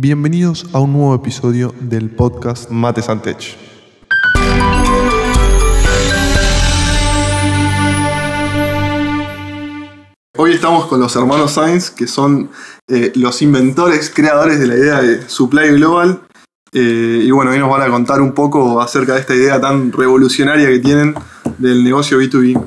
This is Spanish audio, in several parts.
Bienvenidos a un nuevo episodio del podcast Mate Santech. Hoy estamos con los hermanos Sainz, que son eh, los inventores, creadores de la idea de Supply Global. Eh, y bueno, hoy nos van a contar un poco acerca de esta idea tan revolucionaria que tienen del negocio B2B.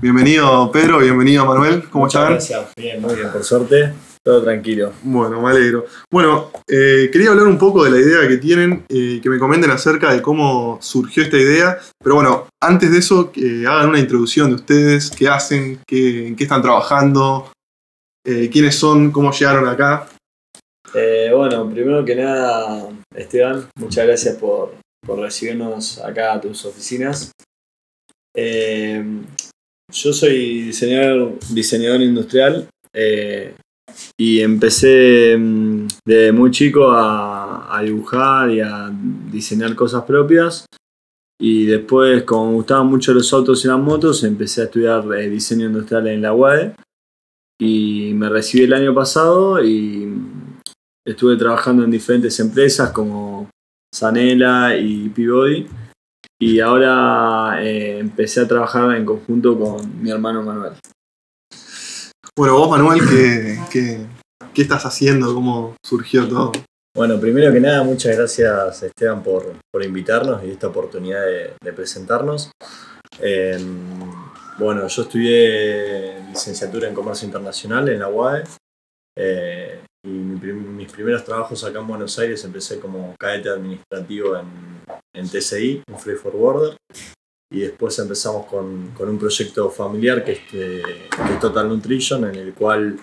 Bienvenido Pedro, bienvenido Manuel, ¿cómo Muchas están? gracias, bien, muy bien, por suerte, todo tranquilo. Bueno, me alegro. Bueno, eh, quería hablar un poco de la idea que tienen, eh, que me comenten acerca de cómo surgió esta idea. Pero bueno, antes de eso, que hagan una introducción de ustedes, qué hacen, qué, en qué están trabajando, eh, quiénes son, cómo llegaron acá. Eh, bueno, primero que nada, Esteban, muchas gracias por, por recibirnos acá a tus oficinas. Eh, yo soy diseñador, diseñador industrial eh, y empecé mm, de muy chico a, a dibujar y a diseñar cosas propias. Y después, como me gustaban mucho los autos y las motos, empecé a estudiar eh, diseño industrial en la UAE. Y me recibí el año pasado y estuve trabajando en diferentes empresas como Sanela y Peabody. Y ahora eh, empecé a trabajar en conjunto con mi hermano Manuel. Bueno, vos Manuel, ¿qué, qué, qué estás haciendo? ¿Cómo surgió todo? Bueno, primero que nada, muchas gracias Esteban por, por invitarnos y esta oportunidad de, presentarnos. Eh, bueno, yo estudié licenciatura en Comercio Internacional en la UAE eh, y mis primeros trabajos acá en Buenos Aires empecé como cadete administrativo en, en TCI, en Free Forwarder, y después empezamos con, con un proyecto familiar que es, eh, que es Total Nutrition, en el cual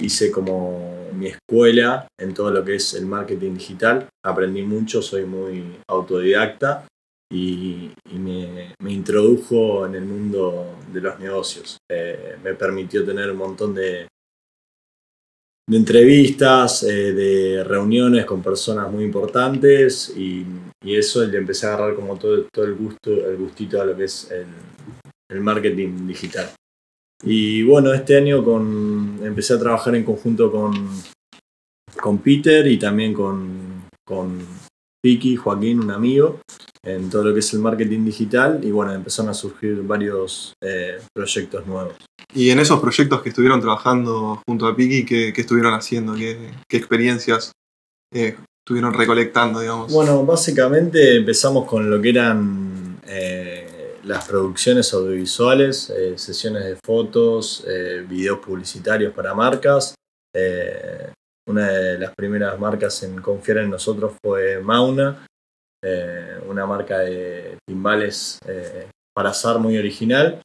hice como mi escuela en todo lo que es el marketing digital. Aprendí mucho, soy muy autodidacta y, y me, me introdujo en el mundo de los negocios. Eh, me permitió tener un montón de, de entrevistas, eh, de reuniones con personas muy importantes y, y eso le empecé a agarrar como todo, todo el gusto, el gustito a lo que es el, marketing digital. Y bueno, este año con, empecé a trabajar en conjunto con, con Peter y también con, con Vicky, Joaquín, un amigo, en todo lo que es el marketing digital. Y bueno, empezaron a surgir varios eh, proyectos nuevos. Y en esos proyectos que estuvieron trabajando junto a Piki, ¿qué, qué estuvieron haciendo? ¿Qué, qué experiencias eh, estuvieron recolectando, digamos? Bueno, básicamente empezamos con lo que eran eh, las producciones audiovisuales, eh, sesiones de fotos, videos publicitarios para marcas. Una de las primeras marcas en confiar en nosotros fue Mauna, una marca de timbales para azar muy original,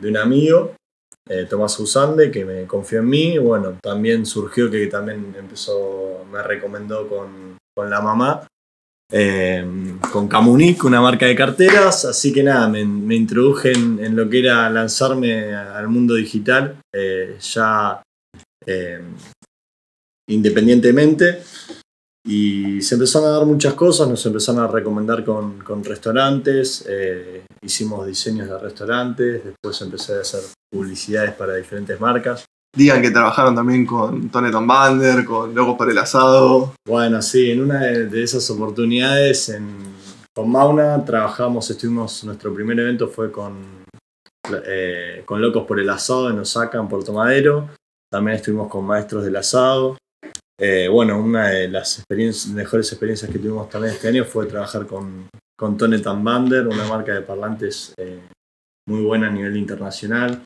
de un amigo, eh, Tomás Usande, que me confió en mí. Bueno, también surgió que también empezó, me recomendó con, con la mamá, eh, con Camunic, una marca de carteras. Así que nada, me, introduje en, lo que era lanzarme al mundo digital, eh, ya independientemente. Y se empezaron a dar muchas cosas, nos empezaron a recomendar con, con restaurantes, eh, hicimos diseños de restaurantes, después empecé a hacer publicidades para diferentes marcas. Digan que trabajaron también con Tony Bander, con Locos para el Asado. Bueno, sí, en una de, de esas oportunidades en, con Mauna trabajamos, estuvimos, nuestro primer evento fue con, eh, con Locos por el Asado en Osaka, en Puerto Madero. También estuvimos con Maestros del Asado. Eh, bueno, una de las experiencias, mejores experiencias que tuvimos también este año fue trabajar con, con Tone Bander, una marca de parlantes eh, muy buena a nivel internacional.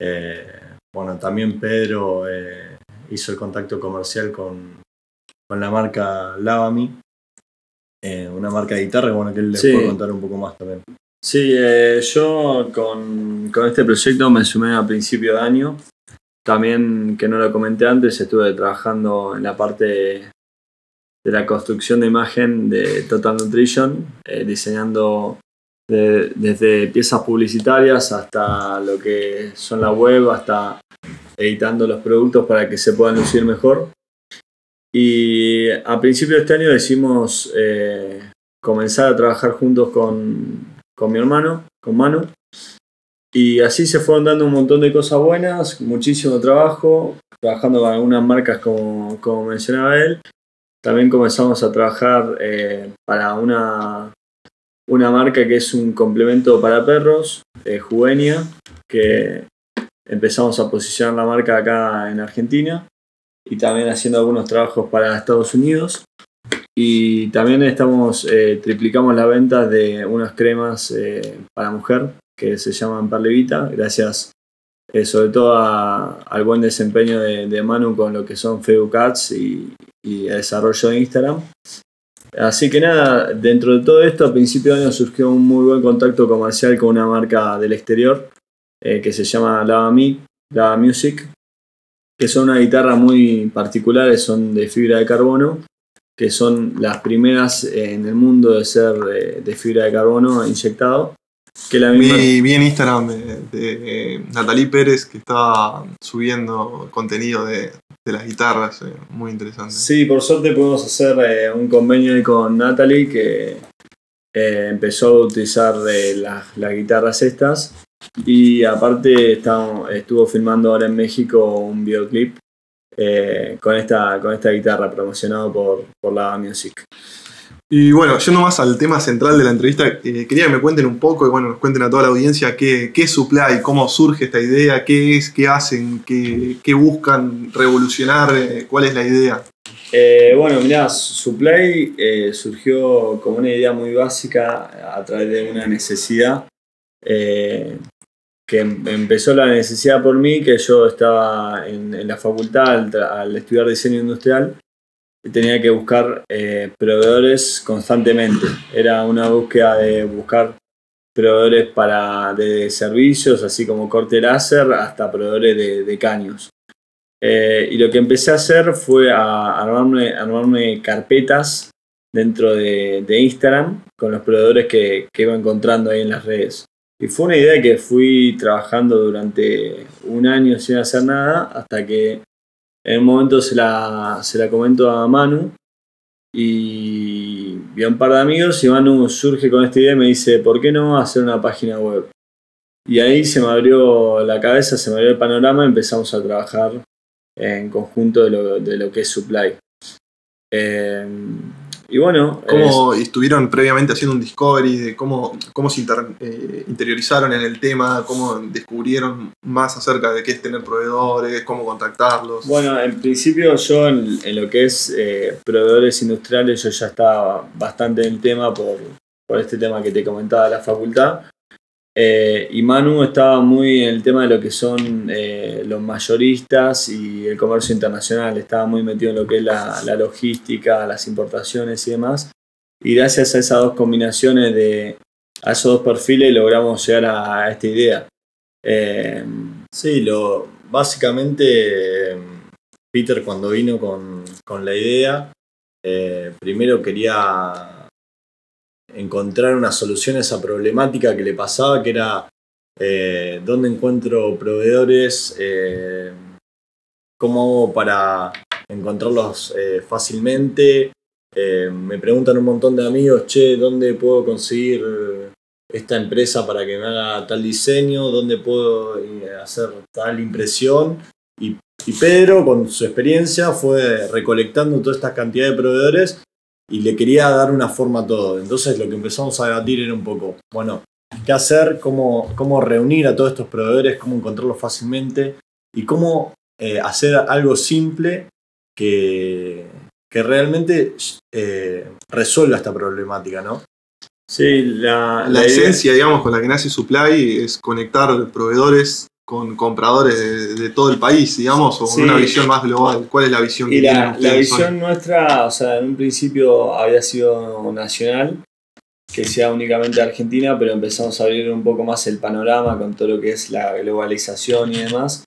Eh, bueno, también Pedro hizo el contacto comercial con, con la marca Lavami, una marca de guitarra, bueno, que él les Sí. puede contar un poco más también. Sí, eh, yo con, con este proyecto me sumé a principio de año. También, que no lo comenté antes, estuve trabajando en la parte de la construcción de imagen de Total Nutrition, eh, diseñando de- desde piezas publicitarias hasta lo que son la web, hasta editando los productos para que se puedan lucir mejor. Y a principio de este año decidimos eh, comenzar a trabajar juntos con, con mi hermano, con Manu. Y así se fueron dando un montón de cosas buenas, muchísimo trabajo, trabajando con algunas marcas como, como mencionaba él. También comenzamos a trabajar eh, para una, una marca que es un complemento para perros, eh, Juvenia, que empezamos a posicionar la marca acá en Argentina y también haciendo algunos trabajos para Estados Unidos. Y también estamos, eh, triplicamos la venta de unas cremas para mujer que se llaman Parlevita, gracias eh, sobre todo a- al buen desempeño de, de Manu con lo que son Ads y, y el desarrollo de Instagram. Así que nada, dentro de todo esto, a principio de año surgió un muy buen contacto comercial con una marca del exterior eh, que se llama Lava, Mi- Lava Music, que son una guitarra muy particulares, son de fibra de carbono, que son las primeras en el mundo de ser eh, de fibra de carbono inyectado. Que la misma... Vi, vi en Instagram de, de, eh, Natalie Pérez que estaba subiendo contenido de, de las guitarras, eh, muy interesante. Sí, por suerte pudimos hacer eh, un convenio ahí con Natalie que eh, empezó a utilizar eh, las, las guitarras estas y aparte está- estuvo filmando ahora en México un videoclip eh, con, esta, con esta guitarra promocionado por, por la Music. Y bueno, yendo más al tema central de la entrevista, eh, quería que me cuenten un poco y bueno, nos cuenten a toda la audiencia qué, es Supply, cómo surge esta idea, qué es, qué hacen, qué, buscan revolucionar, eh, cuál es la idea. Eh, bueno, mirá, Supply surgió como una idea muy básica a través de una necesidad. que em- empezó la necesidad por mí, que yo estaba en, la facultad al, estudiar diseño industrial tenía que buscar eh, proveedores constantemente. Era una búsqueda de buscar proveedores para, de servicios, así como corte láser, hasta proveedores de, de caños. Eh, y lo que empecé a hacer fue a armarme, armarme carpetas dentro de, de Instagram con los proveedores que, que iba encontrando ahí en las redes. Y fue una idea que fui trabajando durante un año sin hacer nada, hasta que en un momento se la, se la comento a Manu y vi a un par de amigos y Manu surge con esta idea y me dice, ¿por qué no hacer una página web? Y ahí se me abrió la cabeza, se me abrió el panorama y empezamos a trabajar en conjunto de lo, de lo que es Supply. Eh, y bueno, ¿Cómo estuvieron previamente haciendo un discovery de cómo, cómo se inter- eh, interiorizaron en el tema, cómo descubrieron más acerca de qué es tener proveedores, cómo contactarlos? Bueno, en principio yo en, en lo que es eh, proveedores industriales yo ya estaba bastante en el tema por, por este tema que te comentaba de la facultad. Eh, y Manu estaba muy en el tema de lo que son eh, los mayoristas y el comercio internacional. Estaba muy metido en lo que es la, la logística, las importaciones y demás. Y gracias a esas dos combinaciones de a esos dos perfiles logramos llegar a, esta idea. Eh, Sí, lo, básicamente Peter cuando vino con, con la idea, primero quería encontrar una solución a esa problemática que le pasaba, que era eh, dónde encuentro proveedores, eh, cómo hago para encontrarlos eh, fácilmente. Me preguntan un montón de amigos, che, ¿dónde puedo conseguir esta empresa para que me haga tal diseño? ¿Dónde puedo hacer tal impresión? Y, y Pedro, con su experiencia, fue recolectando toda esta cantidad de proveedores y le quería dar una forma a todo. Entonces lo que empezamos a debatir era un poco, bueno, ¿qué hacer? ¿Cómo, cómo reunir a todos estos proveedores? ¿Cómo encontrarlos fácilmente? Y cómo eh, hacer algo simple que, que realmente eh, resuelva esta problemática, ¿no? sí, la, la esencia, digamos, con la que nace Supply es conectar proveedores con compradores de, de todo el país, digamos, o Sí. una visión más global. ¿Cuál es la visión Y que tienen la, la ustedes? visión nuestra, o sea, en un principio había sido nacional, que sea únicamente Argentina, pero empezamos a abrir un poco más el panorama con todo lo que es la globalización y demás.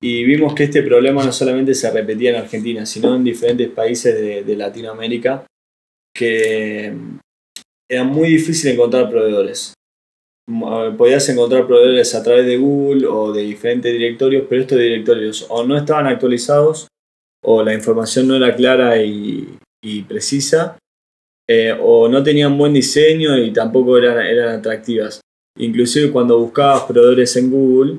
Y vimos que este problema no solamente se repetía en Argentina, sino en diferentes países de, de Latinoamérica, que era muy difícil encontrar proveedores. Podías encontrar proveedores a través de Google o de diferentes directorios, pero estos directorios o no estaban actualizados o la información no era clara y, precisa, eh, o no tenían buen diseño y tampoco eran, eran atractivas. inclusive cuando buscabas proveedores en Google,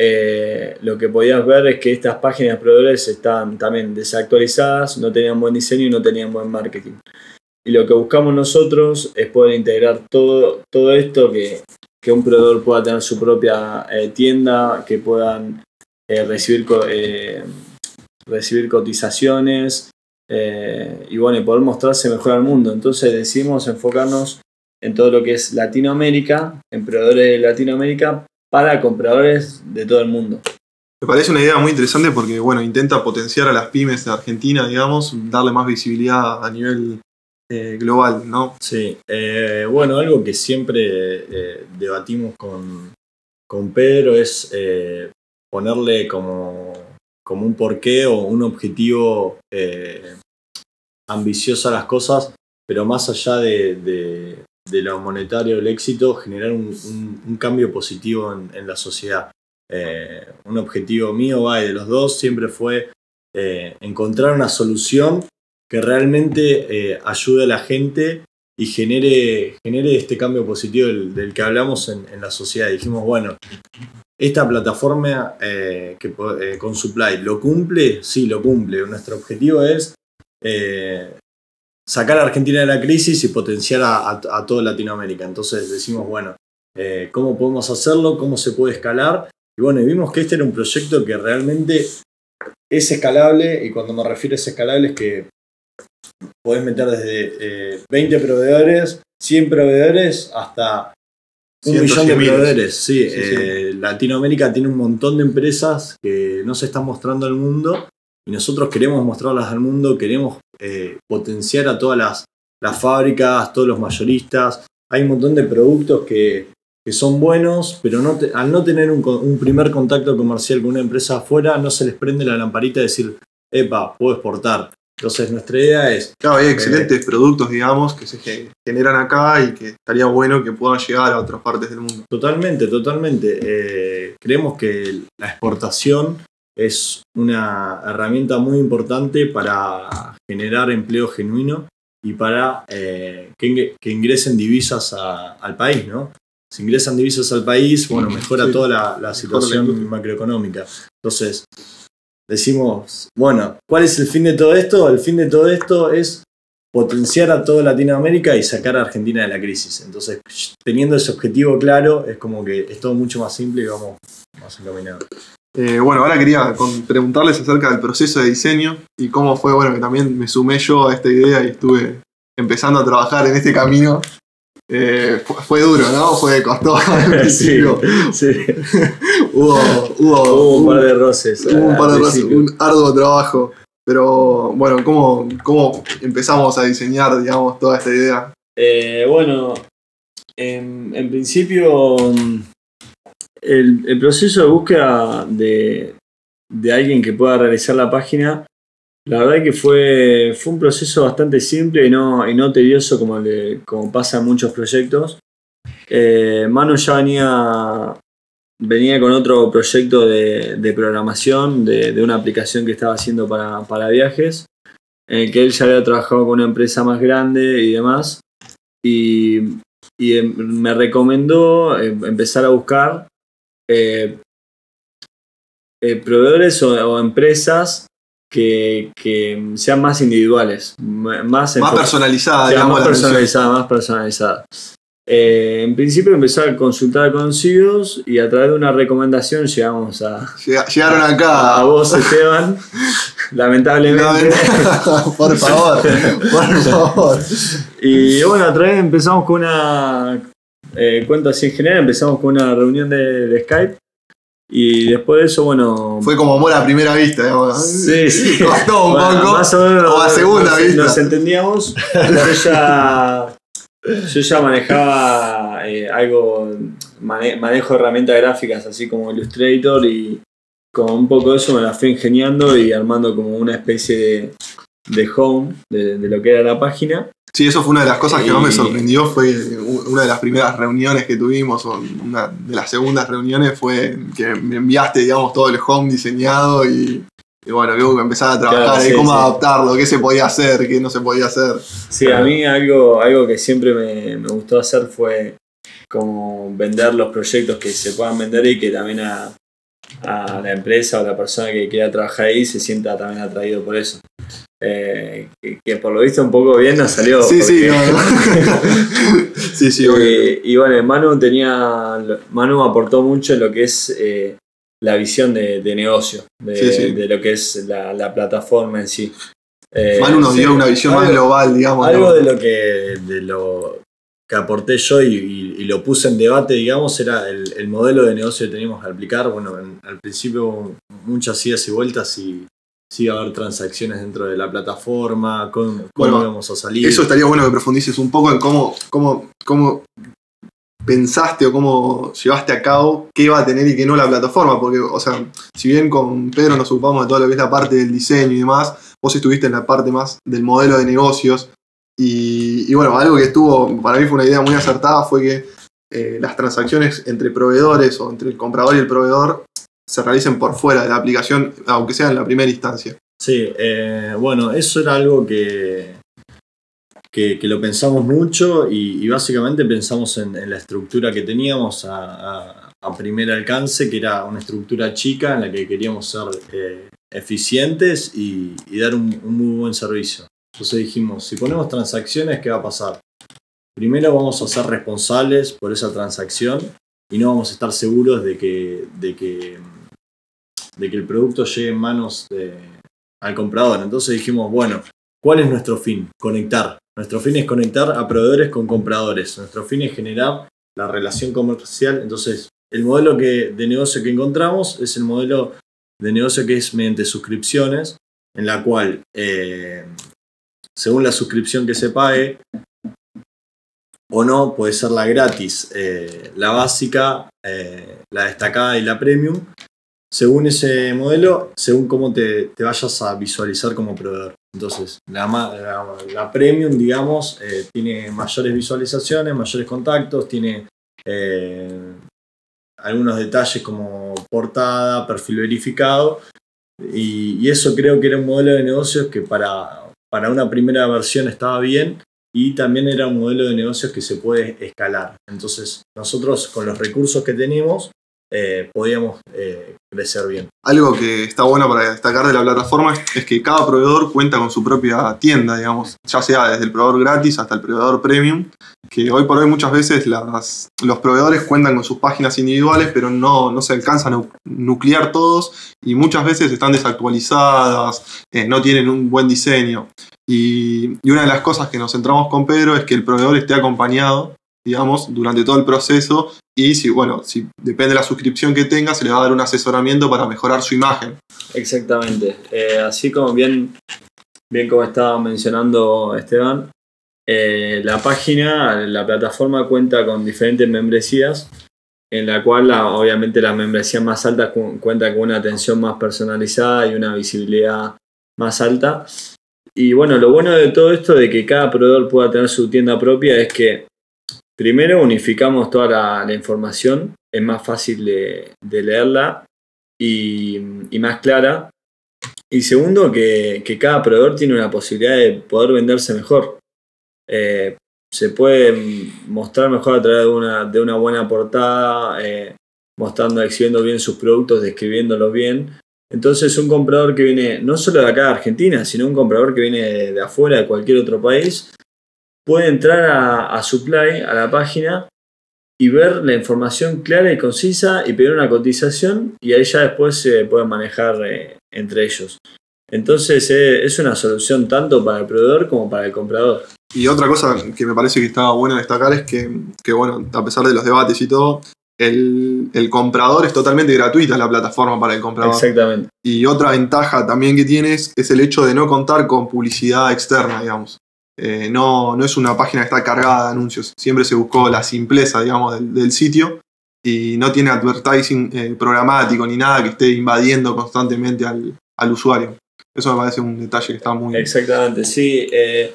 eh, lo que podías ver es que estas páginas de proveedores estaban también desactualizadas, no tenían buen diseño y no tenían buen marketing. Y lo que buscamos nosotros es poder integrar todo, todo esto, que, que un proveedor pueda tener su propia eh, tienda, que puedan eh, recibir, eh, recibir cotizaciones y bueno, poder mostrarse mejor al mundo. Entonces decidimos enfocarnos en todo lo que es Latinoamérica, en proveedores de Latinoamérica para compradores de todo el mundo. Me parece una idea muy interesante porque, bueno, intenta potenciar a las pymes de Argentina, digamos, darle más visibilidad a nivel eh, global, ¿no? Sí, eh, bueno, algo que siempre eh, debatimos con, con Pedro es ponerle como, como un porqué o un objetivo ambicioso a las cosas, pero más allá de, de- lo monetario, el éxito, generar un, un- cambio positivo en, la sociedad. Un objetivo mío, va, y de los dos, siempre fue encontrar una solución que realmente eh, ayude a la gente y genere, genere este cambio positivo del, del que hablamos en, en la sociedad. Dijimos, bueno, esta plataforma eh, que, eh, con Supply, ¿lo cumple? Sí, lo cumple. Nuestro objetivo es eh, sacar a Argentina de la crisis y potenciar a, a, a toda Latinoamérica. Entonces decimos, bueno, ¿cómo podemos hacerlo? ¿Cómo se puede escalar? Y bueno, vimos que este era un proyecto que realmente es escalable, y cuando me refiero a es escalable es que podés meter desde eh, 20 proveedores, 100 proveedores, hasta un millón de proveedores. Sí, Sí, sí. eh, Latinoamérica tiene un montón de empresas que no se están mostrando al mundo y nosotros queremos mostrarlas al mundo, queremos eh, potenciar a todas las, las fábricas, todos los mayoristas. Hay un montón de productos que, que son buenos, pero no te- al no tener un primer contacto comercial con una empresa afuera, no se les prende la lamparita de decir, epa, puedo exportar. Entonces nuestra idea es, Claro, hay Eh. excelentes productos, digamos, que se ge- generan acá y que estaría bueno que puedan llegar a otras partes del mundo. Totalmente, totalmente. Eh, creemos que la exportación es una herramienta muy importante para generar empleo genuino y para eh, que, ing- que ingresen divisas a- al país, ¿no? Si ingresan divisas al país, bueno, mejora Sí. toda la, la situación macroeconómica. Entonces, decimos, bueno, ¿cuál es el fin de todo esto? El fin de todo esto es potenciar a toda Latinoamérica y sacar a Argentina de la crisis. Entonces, teniendo ese objetivo claro, es como que es todo mucho más simple y vamos más encaminados. Eh, bueno, ahora quería preguntarles acerca del proceso de diseño y cómo fue, bueno, que también me sumé yo a esta idea y estuve empezando a trabajar en este camino. Eh, fue, fue duro, ¿no? Fue costó al principio. Sí. Hubo, hubo, Hubo un par de roces. hubo un par de principio. un arduo trabajo. Pero bueno, ¿cómo, ¿cómo empezamos a diseñar, digamos, toda esta idea? Eh, bueno, en, en principio el, el proceso de búsqueda de, de alguien que pueda realizar la página, la verdad que fue, fue un proceso bastante simple y no, y no tedioso como, como pasa en muchos proyectos. Eh, Manu ya venía, venía con otro proyecto de, de programación de, de una aplicación que estaba haciendo para, para viajes, en el que él ya había trabajado con una empresa más grande y demás y, y, em, me recomendó em, empezar a buscar eh, eh, proveedores o empresas que, que sean más individuales, más, Más personalizada, digamos, más personalizada, más personalizada. Eh, en principio empecé a consultar a conocidos y a través de una recomendación llegamos a, Llega- Llegaron a, acá. vos, Esteban. Lamentablemente. por favor, por favor. Y bueno, a través empezamos con una. Eh, cuento así en general, empezamos con una reunión de, de Skype. Y después de eso, bueno. Fue como amor a primera vista, digamos. Sí, sí. Costó un Bueno, poco. Más o menos. o a segunda nos, vista. Nos entendíamos. Yo ya. Yo ya manejaba eh, algo. mane- manejo herramientas gráficas así como Illustrator y con un poco de eso me la fui ingeniando y armando como una especie de, de home de, de lo que era la página. Sí, eso fue una de las cosas que más me sorprendió. Fue una de las primeras reuniones que tuvimos, o una de las segundas reuniones, fue que me enviaste, digamos, todo el home diseñado y, y bueno, que empezar a trabajar Claro, cómo sí. adaptarlo, qué se podía hacer, qué no se podía hacer. Sí, a mí algo, algo que siempre me, me gustó hacer fue como vender los proyectos que se puedan vender y que también a, a la empresa o la persona que quiera trabajar ahí se sienta también atraído por eso. Eh, que, que por lo visto un poco bien nos salió. Sí, sí, no, no. sí, sí, y, bueno, Manu tenía. Manu aportó mucho en lo que es eh, la visión de, de negocio, de, Sí, sí. de lo que es la, la plataforma en sí. Eh, Manu nos dio una visión más global, digamos. Algo ¿no? de lo que, de lo que aporté yo y, y- y lo puse en debate, digamos, era el, el modelo de negocio que teníamos que aplicar. Bueno, en- al principio muchas idas y vueltas y si iba a haber transacciones dentro de la plataforma, cómo, cómo Bueno, íbamos a salir. Eso estaría bueno que profundices un poco en cómo, cómo, cómo pensaste o cómo llevaste a cabo qué va a tener y qué no la plataforma. Porque, o sea, si bien con Pedro nos ocupamos de todo lo que es la parte del diseño y demás, vos estuviste en la parte más del modelo de negocios. Y, y bueno, algo que estuvo, para mí fue una idea muy acertada, fue que eh, las transacciones entre proveedores o entre el comprador y el proveedor se realicen por fuera de la aplicación, aunque sea en la primera instancia. Sí, eh, bueno, eso era algo que, que, lo pensamos mucho y, básicamente pensamos en, la estructura que teníamos a, primer alcance, que era una estructura chica en la que queríamos ser eh, eficientes y, y dar un, un muy buen servicio. Entonces dijimos, si ponemos transacciones, ¿qué va a pasar? Primero vamos a ser responsables por esa transacción y no vamos a estar seguros de que, de que, de que el producto llegue en manos de, al comprador. Entonces dijimos, bueno, ¿cuál es nuestro fin? Conectar. Nuestro fin es conectar a proveedores con compradores. Nuestro fin es generar la relación comercial. Entonces, el modelo que, de negocio que encontramos es el modelo de negocio que es mediante suscripciones, en la cual, eh, según la suscripción que se pague, o no, puede ser la gratis, eh, la básica, eh, la destacada y la premium, según ese modelo, según cómo te, te vayas a visualizar como proveedor. Entonces, la, la premium, digamos, eh, tiene mayores visualizaciones, mayores contactos, tiene eh, algunos detalles como portada, perfil verificado, y, y eso creo que era un modelo de negocios que para, para una primera versión estaba bien y también era un modelo de negocios que se puede escalar. Entonces, nosotros con los recursos que tenemos, eh, podíamos eh, crecer bien. Algo que está bueno para destacar de la plataforma es que cada proveedor cuenta con su propia tienda, digamos, ya sea desde el proveedor gratis hasta el proveedor premium, que hoy por hoy muchas veces los proveedores cuentan con sus páginas individuales, pero no, no se alcanzan a nuclear todos y muchas veces están desactualizadas, eh, no tienen un buen diseño. Y, y una de las cosas que nos centramos con Pedro es que el proveedor esté acompañado, digamos, durante todo el proceso y si, bueno, si depende de la suscripción que tenga, se le va a dar un asesoramiento para mejorar su imagen. Exactamente. Eh, así como bien, bien como estaba mencionando Esteban, eh, la página, la plataforma cuenta con diferentes membresías, en la cual la- obviamente las membresías más altas cu- cuentan con una atención más personalizada y una visibilidad más alta. Y bueno, lo bueno de todo esto de que cada proveedor pueda tener su tienda propia es que primero unificamos toda la, información, es más fácil de, leerla y, más clara. Y segundo, que, cada proveedor tiene una posibilidad de poder venderse mejor. Eh, se puede mostrar mejor a través de una, de una buena portada, eh, mostrando, exhibiendo bien sus productos, describiéndolos bien. Entonces un comprador que viene no solo de acá de Argentina, sino un comprador que viene de, de afuera, de cualquier otro país, puede entrar a, a Supply, a la página, y ver la información clara y concisa y pedir una cotización y ahí ya después se puede manejar eh, entre ellos. Entonces eh, es una solución tanto para el proveedor como para el comprador. Y otra cosa que me parece que está bueno destacar es que, que, bueno, a pesar de los debates y todo, el, el comprador es totalmente gratuita la plataforma para el comprador. Exactamente. Y otra ventaja también que tienes es el hecho de no contar con publicidad externa, digamos. Eh, no, no es una página que está cargada de anuncios. Siempre se buscó la simpleza, digamos, del, sitio y no tiene advertising eh, programático ni nada que esté invadiendo constantemente al, al usuario. Eso me parece un detalle que está muy... Exactamente, sí. eh,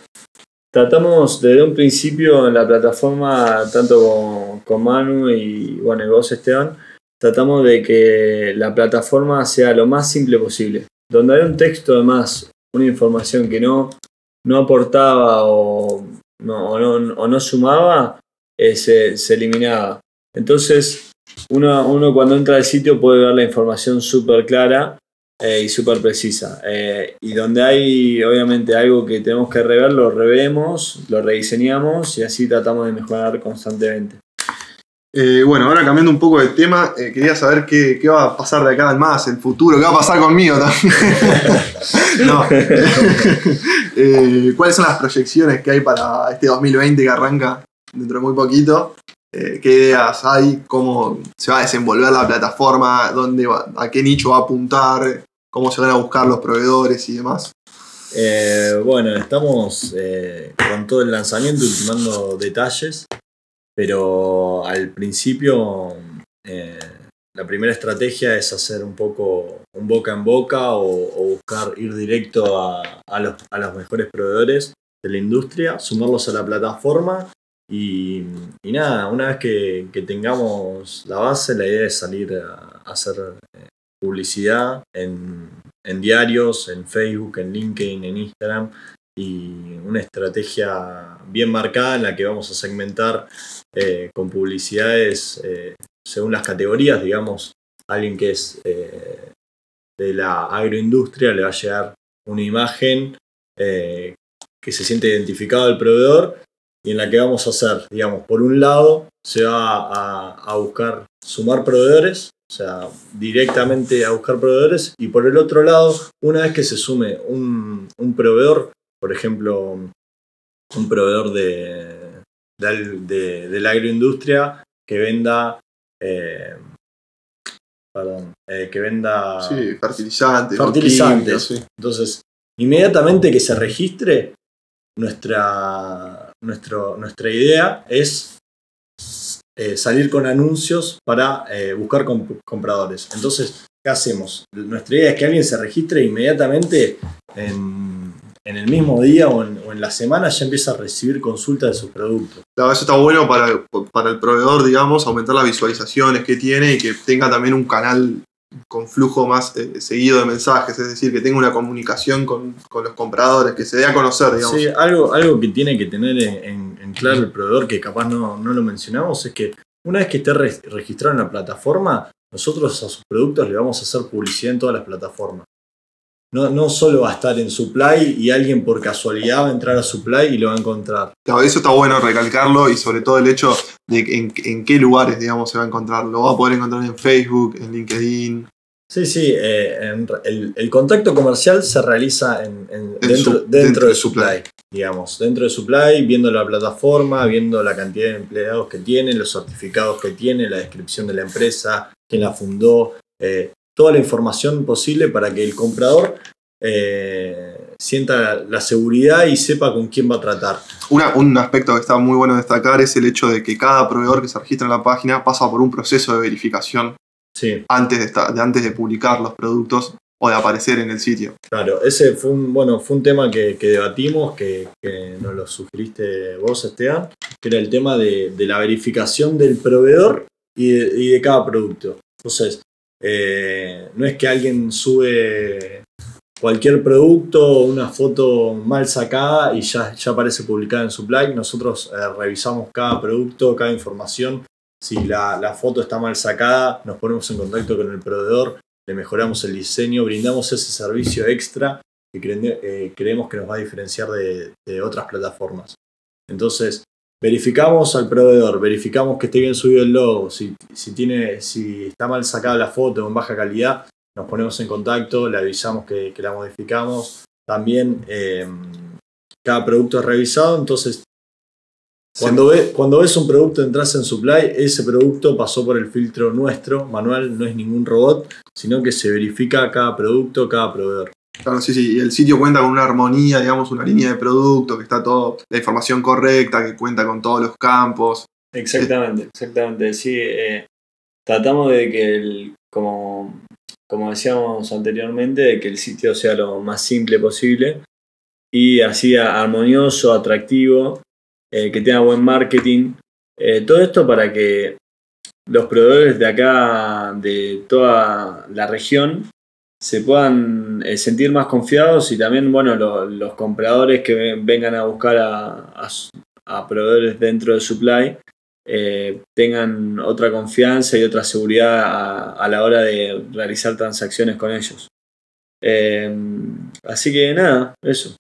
tratamos desde un principio en la plataforma, tanto con, con Manu y bueno, y vos Esteban, tratamos de que la plataforma sea lo más simple posible. Donde hay un texto de más, una información que no, no aportaba o no, o no, o no sumaba, eh, se, se eliminaba. Entonces, uno, uno cuando entra al sitio puede ver la información súper clara eh, y súper precisa. Eh, y donde hay obviamente algo que tenemos que rever, lo revemos, lo rediseñamos y así tratamos de mejorar constantemente. Bueno, ahora cambiando un poco de tema, quería saber qué, qué va a pasar de acá al más, el futuro, qué va a pasar conmigo también. no. Eh, ¿Cuáles son las proyecciones que hay para este 2020 que arranca dentro de muy poquito? Eh, ¿Qué ideas hay? ¿Cómo se va a desenvolver la plataforma? ¿Dónde va- ¿A qué nicho va a apuntar? ¿Cómo se van a buscar los proveedores y demás? Eh, bueno, estamos eh, con todo el lanzamiento ultimando detalles, pero al principio eh, la primera estrategia es hacer un poco un boca en boca o, buscar ir directo a, a los, a los mejores proveedores de la industria, sumarlos a la plataforma y, y nada, una vez que, que tengamos la base, la idea es salir a, a hacer eh, publicidad en, en diarios, en Facebook, en LinkedIn, en Instagram y una estrategia bien marcada en la que vamos a segmentar eh, con publicidades eh, según las categorías, digamos, alguien que es eh, de la agroindustria le va a llegar una imagen eh, que se siente identificado al proveedor y en la que vamos a hacer, digamos, por un lado se va a, buscar sumar proveedores, o sea, directamente a buscar proveedores, y por el otro lado, una vez que se sume un, un proveedor, por ejemplo, un proveedor de, de- de la agroindustria que venda, eh, perdón, eh, que venda Sí, fertilizantes. Fertilizantes. sí. entonces, inmediatamente que se registre, nuestra, nuestro, nuestra idea es eh, salir con anuncios para eh, buscar comp- compradores. Entonces, ¿qué hacemos? Nuestra idea es que alguien se registre inmediatamente en, en el mismo día o en, o en la semana ya empieza a recibir consultas de sus productos. Claro, eso está bueno para, para el proveedor, digamos, aumentar las visualizaciones que tiene y que tenga también un canal con flujo más eh, seguido de mensajes, es decir, que tenga una comunicación con, con los compradores, que se dé a conocer, digamos. Sí, algo, algo que tiene que tener en, en- en claro el proveedor, que capaz no, no lo mencionamos, es que una vez que esté re- registrado en la plataforma, nosotros a sus productos le vamos a hacer publicidad en todas las plataformas. No, no solo va a estar en Supply y alguien por casualidad va a entrar a Supply y lo va a encontrar. Claro, eso está bueno recalcarlo y sobre todo el hecho de en, en qué lugares, digamos, se va a encontrar. Lo va a poder encontrar en Facebook, en LinkedIn. Sí, sí, eh, en el, el contacto comercial se realiza en, en- En dentro, dentro dentro de de Supply, Supply. digamos, dentro de Supply, viendo la plataforma, viendo la cantidad de empleados que tiene, los certificados que tiene, la descripción de la empresa, quién la fundó, eh, toda la información posible para que el comprador eh, sienta la seguridad y sepa con quién va a tratar. Una- un aspecto que está muy bueno destacar es el hecho de que cada proveedor que se registra en la página pasa por un proceso de verificación Sí, antes de, antes de publicar los productos o de aparecer en el sitio. claro, ese fue un, bueno, fue un tema que, que debatimos, que, que nos lo sugeriste vos, Esteban, que era el tema de, de la verificación del proveedor y de, y de cada producto. Entonces, eh, no es que alguien sube cualquier producto, una foto mal sacada y ya, aparece publicada en Supply. Nosotros eh, revisamos cada producto, cada información. Si la, foto está mal sacada, nos ponemos en contacto con el proveedor, le mejoramos el diseño, brindamos ese servicio extra que eh, creemos que nos va a diferenciar de otras plataformas. Entonces, verificamos al proveedor, verificamos que esté bien subido el logo, si, si, tiene, si está mal sacada la foto o en baja calidad, nos ponemos en contacto, le avisamos que, que la modificamos. También eh, cada producto es revisado, entonces cuando, ve- cuando ves un producto entras en Supply, ese producto pasó por el filtro nuestro, manual, no es ningún robot, sino que se verifica cada producto, cada proveedor. Claro, sí, sí. El sitio cuenta con una armonía, digamos, una línea de producto, que está todo, la información correcta, que cuenta con todos los campos. Exactamente, exactamente. Sí, eh, tratamos de que, el, como, como decíamos anteriormente, de que el sitio sea lo más simple posible y así armonioso, atractivo, eh, que tenga buen marketing. Eh, todo esto para que los proveedores de acá, de toda la región, se puedan eh, sentir más confiados y también, bueno, lo- los compradores que ven- vengan a buscar a, a proveedores dentro de Supply eh, tengan otra confianza y otra seguridad a, a la hora de realizar transacciones con ellos. Eh, así que nada, eso.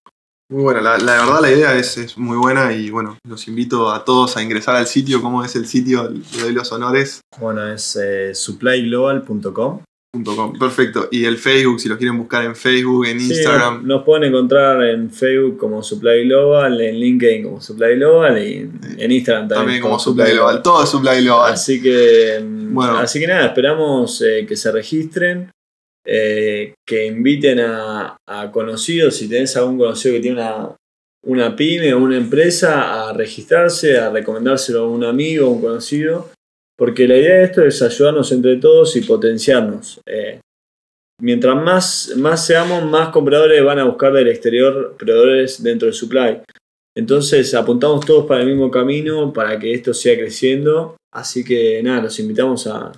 Muy buena, la, la verdad la idea es, es muy buena y bueno, los invito a todos a ingresar al sitio. ¿Cómo es el sitio? Le doy los honores. Bueno, es eh, supplyglobal.com. .com. Perfecto. Y el Facebook, si los quieren buscar en Facebook, en Sí, Instagram. nos, pueden encontrar en Facebook como Supply Global, en LinkedIn como Supply Global y en, Instagram también, También como Supply Global. Todo es Supply Global. Así que, mm, Bueno. así que nada, esperamos eh, que se registren, eh, que inviten a, a conocidos, si tenés algún conocido que tiene una, una pyme o una empresa, a registrarse, a recomendárselo a un amigo o un conocido, porque la idea de esto es ayudarnos entre todos y potenciarnos. Eh, mientras más, más seamos, más compradores van a buscar del exterior proveedores dentro del supply. Entonces apuntamos todos para el mismo camino para que esto siga creciendo. Así que nada, los invitamos a,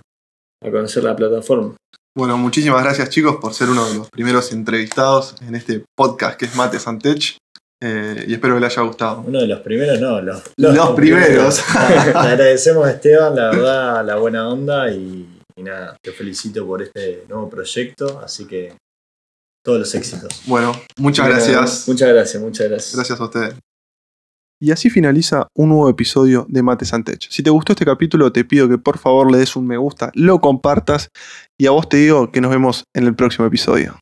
a conocer la plataforma. Bueno, muchísimas gracias chicos por ser uno de los primeros entrevistados en este podcast que es Mate Santech. Eh, y espero que les haya gustado. Uno de los primeros, no, los, Los primeros. Le agradecemos a Esteban, la verdad, la buena onda y, y nada, te felicito por este nuevo proyecto, así que todos los éxitos. Bueno, muchas gracias. Muchas gracias, muchas gracias. Gracias a ustedes. Y así finaliza un nuevo episodio de Mate Santech. Si te gustó este capítulo, te pido que por favor le des un me gusta, lo compartas y a vos te digo que nos vemos en el próximo episodio.